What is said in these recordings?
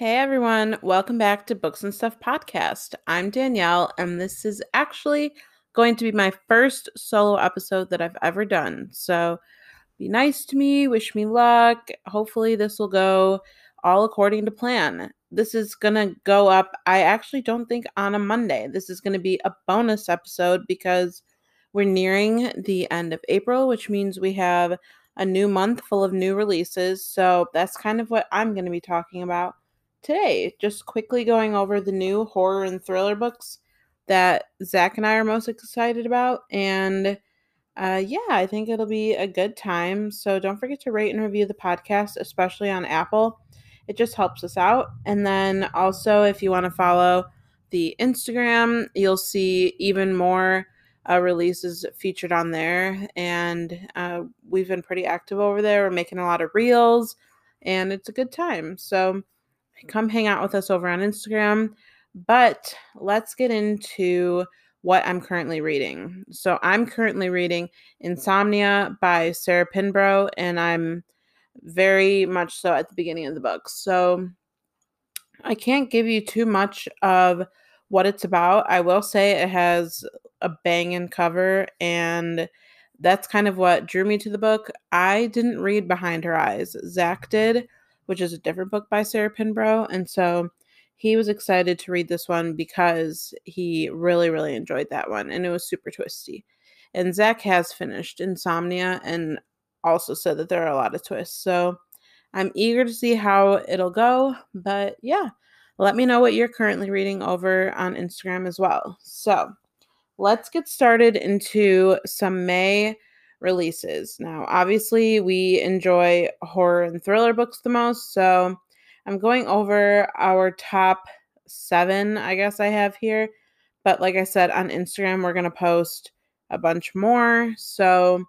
Hey everyone, welcome back to Books and Stuff Podcast. I'm Danielle, and this is actually going to be my first solo episode that I've ever done. So be nice to me, wish me luck. Hopefully, this will go all according to plan. This is going to go up, I actually don't think on a Monday. This is going to be a bonus episode because we're nearing the end of April, which means we have a new month full of new releases. So that's kind of what I'm going to be talking about today. Just quickly going over the new horror and thriller books that Zach and I are most excited about. And uh, yeah, I think it'll be a good time. So don't forget to rate and review the podcast, especially on Apple. It just helps us out. And then also, if you want to follow the Instagram, you'll see even more uh, releases featured on there. And uh, we've been pretty active over there. We're making a lot of reels, and it's a good time. So come hang out with us over on Instagram. But let's get into what I'm currently reading. So I'm currently reading Insomnia by Sarah Pinborough, and I'm very much so at the beginning of the book. So I can't give you too much of what it's about. I will say it has a banging cover, and that's kind of what drew me to the book. I didn't read Behind Her Eyes, Zach did which is a different book by Sarah Pinborough. And so he was excited to read this one because he really, really enjoyed that one. And it was super twisty. And Zach has finished Insomnia and also said that there are a lot of twists. So I'm eager to see how it'll go. But yeah, let me know what you're currently reading over on Instagram as well. So let's get started into some May releases. Now, obviously, we enjoy horror and thriller books the most, so I'm going over our top seven, I guess I have here. But like I said, on Instagram, we're going to post a bunch more. So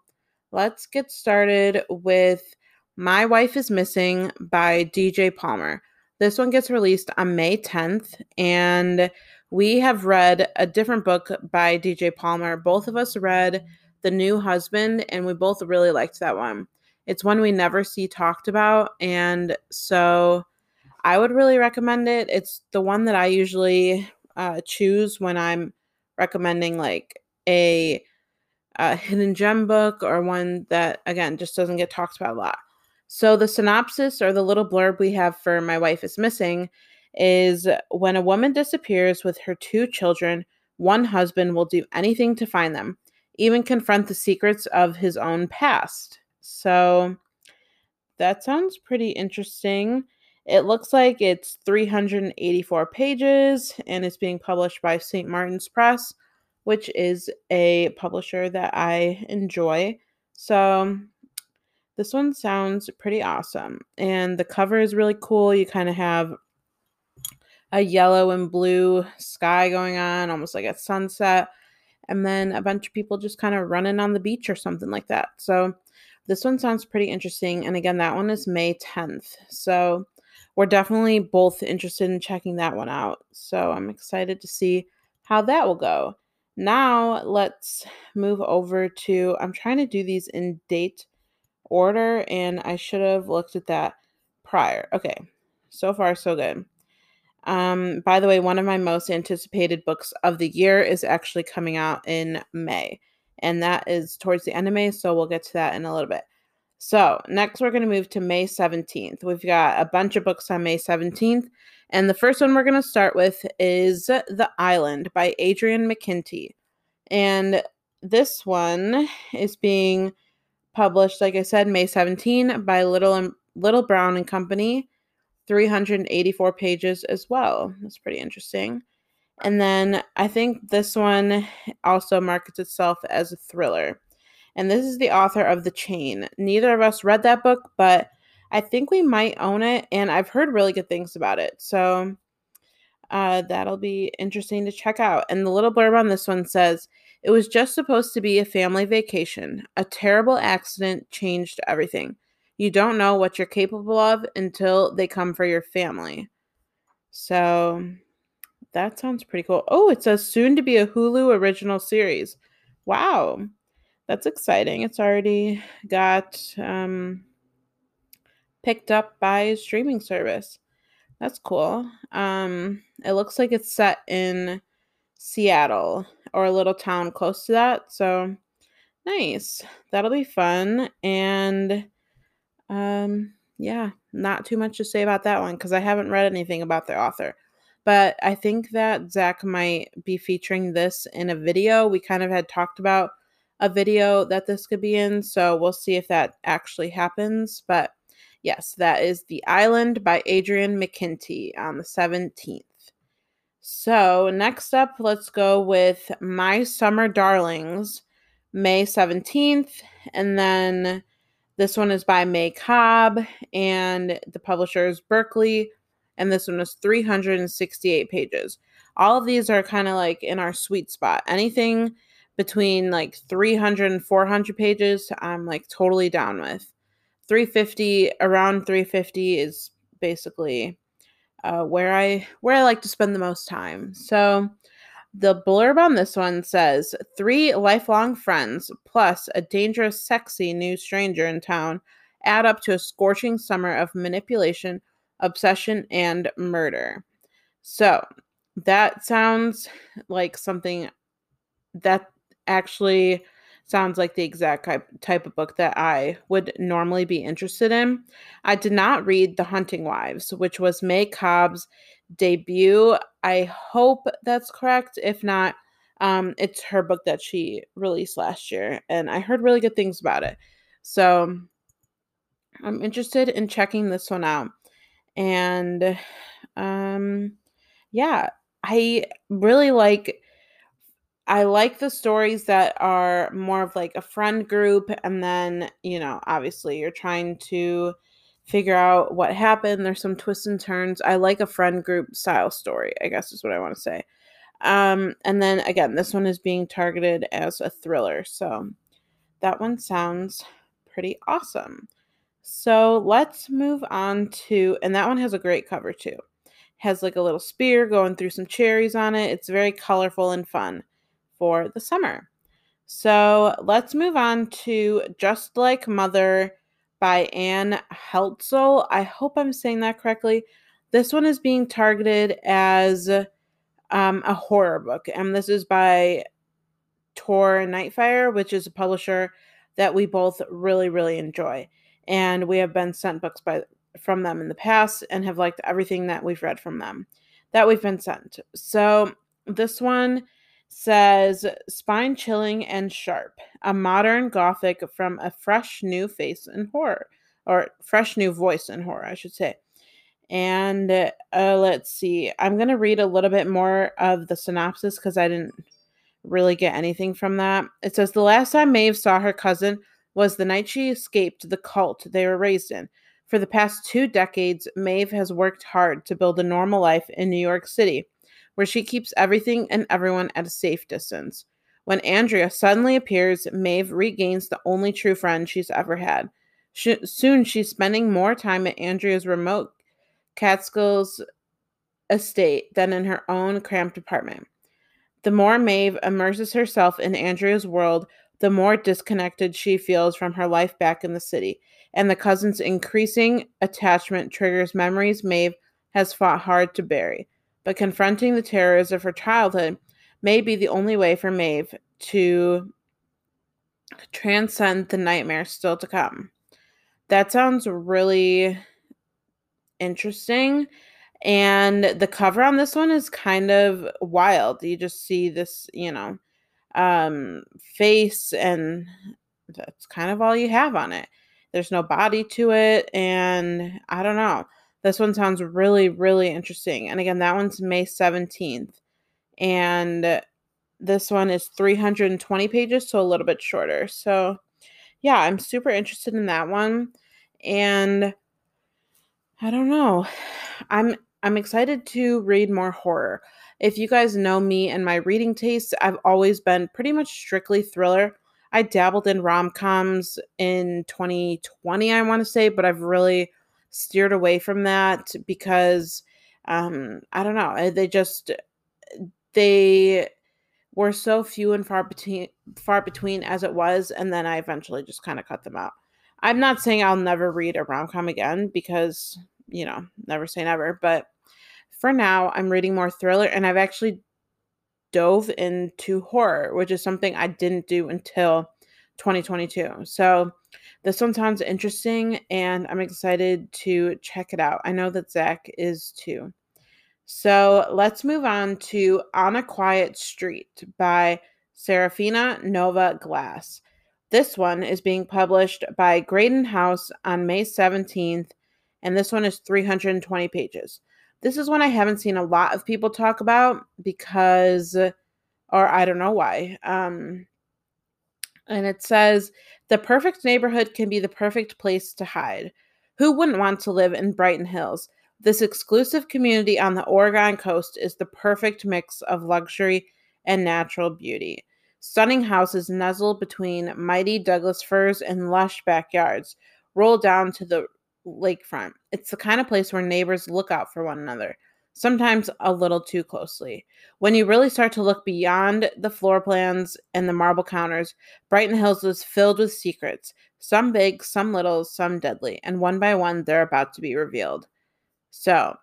let's get started with My Wife is Missing by DJ Palmer. This one gets released on May 10th, and we have read a different book by DJ Palmer. Both of us read the New Husband, and we both really liked that one. It's one we never see talked about, and so I would really recommend it. It's the one that I usually uh, choose when I'm recommending like a, a hidden gem book or one that again just doesn't get talked about a lot. So the synopsis or the little blurb we have for My Wife is Missing is when a woman disappears with her two children, one husband will do anything to find them even confront the secrets of his own past. So that sounds pretty interesting. It looks like it's 384 pages and it's being published by St. Martin's Press, which is a publisher that I enjoy. So this one sounds pretty awesome. And the cover is really cool. You kind of have a yellow and blue sky going on, almost like a sunset and then a bunch of people just kind of running on the beach or something like that. So this one sounds pretty interesting. And again, that one is May 10th. So we're definitely both interested in checking that one out. So I'm excited to see how that will go. Now let's move over to, I'm trying to do these in date order, and I should have looked at that prior. Okay, so far, so good. Um, by the way, one of my most anticipated books of the year is actually coming out in May, and that is towards the end of May. So we'll get to that in a little bit. So, next, we're going to move to May 17th. We've got a bunch of books on May 17th. And the first one we're going to start with is The Island by Adrian McKinty. And this one is being published, like I said, May 17 by Little and Little Brown and Company. 384 pages as well. That's pretty interesting. And then I think this one also markets itself as a thriller. And this is the author of The Chain. Neither of us read that book, but I think we might own it, and I've heard really good things about it. So uh, that'll be interesting to check out. And the little blurb on this one says it was just supposed to be a family vacation. A terrible accident changed everything. You don't know what you're capable of until they come for your family. So that sounds pretty cool. Oh, it says soon to be a Hulu original series. Wow. That's exciting. It's already got um, picked up by a streaming service. That's cool. Um, it looks like it's set in Seattle or a little town close to that. So nice. That'll be fun. And um, yeah, not too much to say about that one because I haven't read anything about the author. But I think that Zach might be featuring this in a video. We kind of had talked about a video that this could be in, so we'll see if that actually happens. But yes, that is The Island by Adrian McKinty on the 17th. So, next up, let's go with My Summer Darlings, May 17th. And then this one is by May Cobb, and the publisher is Berkley, and this one is 368 pages. All of these are kind of like in our sweet spot. Anything between like 300 and 400 pages, I'm like totally down with. 350 around 350 is basically uh, where I where I like to spend the most time. So the blurb on this one says three lifelong friends plus a dangerous, sexy new stranger in town add up to a scorching summer of manipulation, obsession, and murder. So that sounds like something that actually sounds like the exact type of book that I would normally be interested in. I did not read The Hunting Wives, which was May Cobb's debut. I hope that's correct. If not, um, it's her book that she released last year, and I heard really good things about it. So I'm interested in checking this one out and um yeah i really like i like the stories that are more of like a friend group and then you know obviously you're trying to figure out what happened there's some twists and turns i like a friend group style story i guess is what i want to say um and then again this one is being targeted as a thriller so that one sounds pretty awesome so let's move on to, and that one has a great cover too. Has like a little spear going through some cherries on it. It's very colorful and fun for the summer. So let's move on to Just Like Mother by Anne Heltzel. I hope I'm saying that correctly. This one is being targeted as um, a horror book, and this is by Tor Nightfire, which is a publisher that we both really, really enjoy and we have been sent books by from them in the past and have liked everything that we've read from them that we've been sent. So this one says spine chilling and sharp, a modern gothic from a fresh new face in horror or fresh new voice in horror, I should say. And uh, let's see, I'm going to read a little bit more of the synopsis because I didn't really get anything from that. It says the last time Maeve saw her cousin was the night she escaped the cult they were raised in. For the past two decades, Maeve has worked hard to build a normal life in New York City, where she keeps everything and everyone at a safe distance. When Andrea suddenly appears, Maeve regains the only true friend she's ever had. She, soon, she's spending more time at Andrea's remote Catskills estate than in her own cramped apartment. The more Maeve immerses herself in Andrea's world, the more disconnected she feels from her life back in the city. And the cousin's increasing attachment triggers memories Maeve has fought hard to bury. But confronting the terrors of her childhood may be the only way for Maeve to transcend the nightmare still to come. That sounds really interesting. And the cover on this one is kind of wild. You just see this, you know, um, face, and that's kind of all you have on it. There's no body to it, and I don't know. This one sounds really, really interesting. And again, that one's May 17th. And this one is 320 pages, so a little bit shorter. So, yeah, I'm super interested in that one. And I don't know. I'm I'm excited to read more horror. If you guys know me and my reading tastes, I've always been pretty much strictly thriller. I dabbled in rom-coms in 2020, I want to say, but I've really steered away from that because um I don't know, they just they were so few and far between far between as it was and then I eventually just kind of cut them out. I'm not saying I'll never read a rom-com again because, you know, never say never, but for now I'm reading more thriller and I've actually dove into horror, which is something I didn't do until 2022. So this one sounds interesting and I'm excited to check it out. I know that Zach is too. So let's move on to On a Quiet Street by Serafina Nova Glass. This one is being published by Graydon House on May 17th, and this one is 320 pages. This is one I haven't seen a lot of people talk about because, or I don't know why. Um, and it says the perfect neighborhood can be the perfect place to hide. Who wouldn't want to live in Brighton Hills? This exclusive community on the Oregon coast is the perfect mix of luxury and natural beauty. Stunning houses nestled between mighty Douglas firs and lush backyards roll down to the lakefront. It's the kind of place where neighbors look out for one another, sometimes a little too closely. When you really start to look beyond the floor plans and the marble counters, Brighton Hills is filled with secrets, some big, some little, some deadly, and one by one they're about to be revealed. So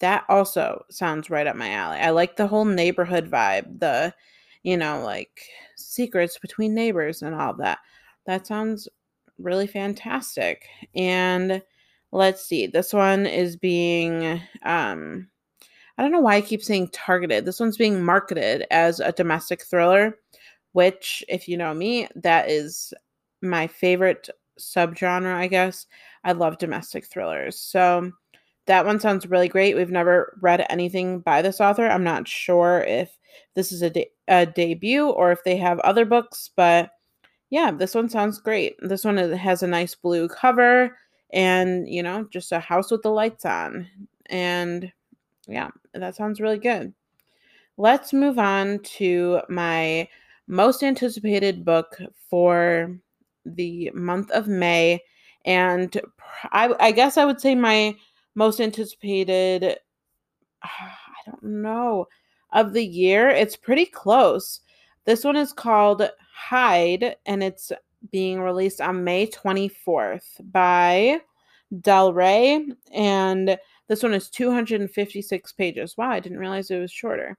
that also sounds right up my alley. I like the whole neighborhood vibe, the, you know, like secrets between neighbors and all that. That sounds really fantastic. And let's see, this one is being, um, I don't know why I keep saying targeted. This one's being marketed as a domestic thriller, which, if you know me, that is my favorite subgenre, I guess. I love domestic thrillers. So, that one sounds really great. We've never read anything by this author. I'm not sure if this is a, de- a debut or if they have other books, but yeah, this one sounds great. This one has a nice blue cover and, you know, just a house with the lights on. And yeah, that sounds really good. Let's move on to my most anticipated book for the month of May. And I, I guess I would say my most anticipated I don't know of the year. It's pretty close. This one is called Hide and it's being released on May 24th by Del Rey and this one is 256 pages. Wow, I didn't realize it was shorter.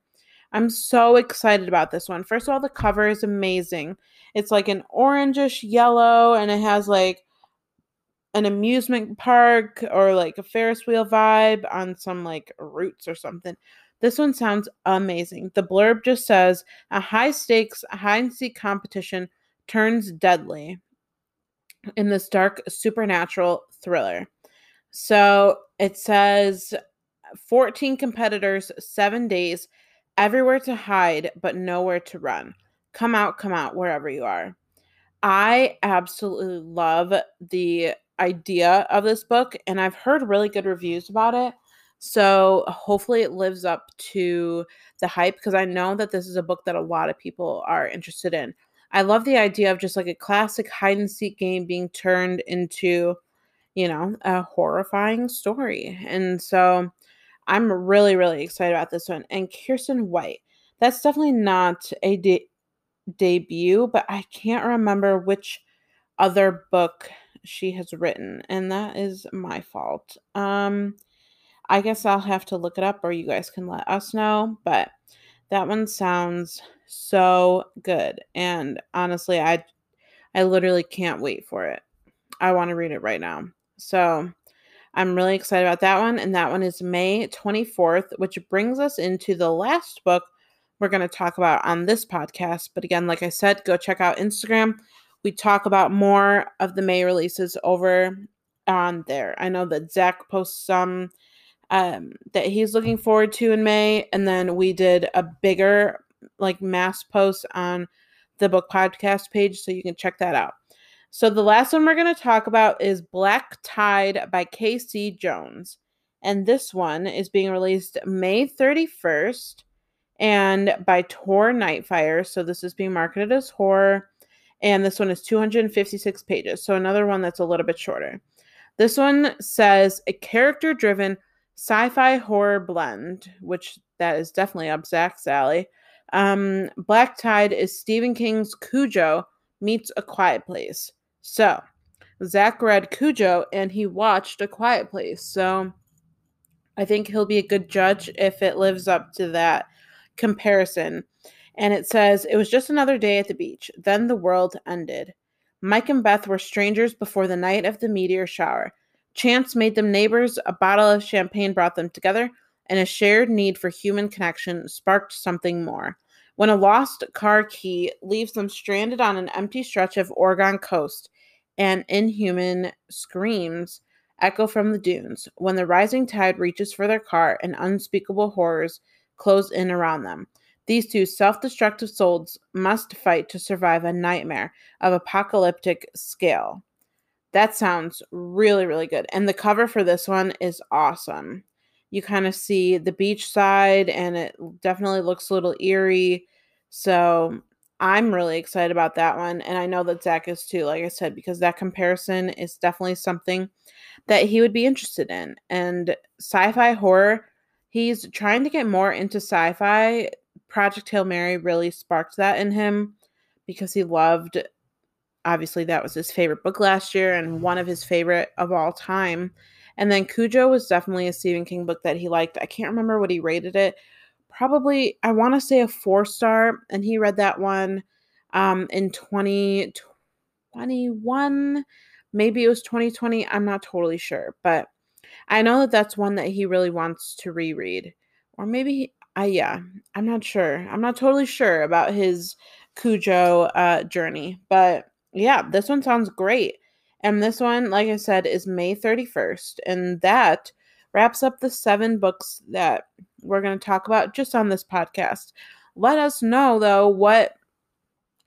I'm so excited about this one. First of all, the cover is amazing. It's like an orangish yellow and it has like an amusement park or like a Ferris wheel vibe on some like roots or something. This one sounds amazing. The blurb just says a high stakes hide and seek competition turns deadly in this dark supernatural thriller. So it says 14 competitors, seven days, everywhere to hide, but nowhere to run. Come out, come out, wherever you are. I absolutely love the idea of this book and I've heard really good reviews about it. So hopefully it lives up to the hype because I know that this is a book that a lot of people are interested in. I love the idea of just like a classic hide and seek game being turned into, you know, a horrifying story. And so I'm really, really excited about this one. And Kiersten White, that's definitely not a de- debut, but I can't remember which other book she has written, and that is my fault. Um, I guess I'll have to look it up, or you guys can let us know. But that one sounds so good, and honestly, I I literally can't wait for it. I want to read it right now. So I'm really excited about that one, and that one is May 24th, which brings us into the last book we're going to talk about on this podcast. But again, like I said, go check out Instagram we talk about more of the May releases over on there. I know that Zach posts some um, that he's looking forward to in May, and then we did a bigger like mass post on the book podcast page, so you can check that out. So the last one we're going to talk about is Black Tide by K.C. Jones. And this one is being released May 31st and by Tor Nightfire. So this is being marketed as horror. And this one is 256 pages. So another one that's a little bit shorter. This one says a character driven sci fi horror blend, which that is definitely up Zach's alley. Um, Black Tide is Stephen King's Cujo meets A Quiet Place. So Zach read Cujo and he watched A Quiet Place. So I think he'll be a good judge if it lives up to that comparison. And it says, It was just another day at the beach. Then the world ended. Mike and Beth were strangers before the night of the meteor shower. Chance made them neighbors, a bottle of champagne brought them together, and a shared need for human connection sparked something more. When a lost car key leaves them stranded on an empty stretch of Oregon coast, and inhuman screams echo from the dunes. When the rising tide reaches for their car and unspeakable horrors close in around them. These two self destructive souls must fight to survive a nightmare of apocalyptic scale. That sounds really, really good. And the cover for this one is awesome. You kind of see the beach side, and it definitely looks a little eerie. So I'm really excited about that one. And I know that Zach is too, like I said, because that comparison is definitely something that he would be interested in. And sci fi horror, he's trying to get more into sci fi. Project Hail Mary really sparked that in him because he loved, obviously, that was his favorite book last year and one of his favorite of all time. And then Cujo was definitely a Stephen King book that he liked. I can't remember what he rated it. Probably, I want to say a four star. And he read that one um, in 2021. Maybe it was 2020. I'm not totally sure. But I know that that's one that he really wants to reread. Or maybe, I yeah, I'm not sure. I'm not totally sure about his Cujo uh, journey. But yeah, this one sounds great. And this one, like I said, is May 31st. And that wraps up the seven books that we're going to talk about just on this podcast. Let us know, though, what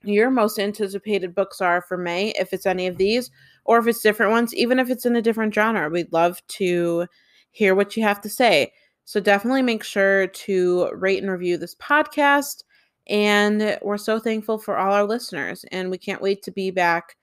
your most anticipated books are for May, if it's any of these, or if it's different ones, even if it's in a different genre. We'd love to hear what you have to say. So definitely make sure to rate and review this podcast. And we're so thankful for all our listeners. And we can't wait to be back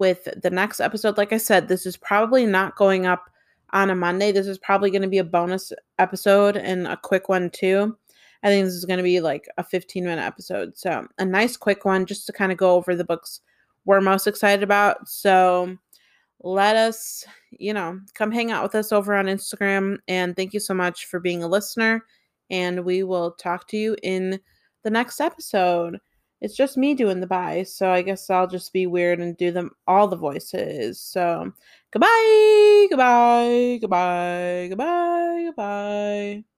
with the next episode. Like I said, this is probably not going up on a Monday. This is probably going to be a bonus episode and a quick one too. I think this is going to be like a 15 minute episode. So, a nice quick one just to kind of go over the books we're most excited about. So, let us, you know, come hang out with us over on Instagram. And thank you so much for being a listener. And we will talk to you in the next episode. It's just me doing the bye. So I guess I'll just be weird and do them all the voices. So goodbye, goodbye, goodbye, goodbye, goodbye.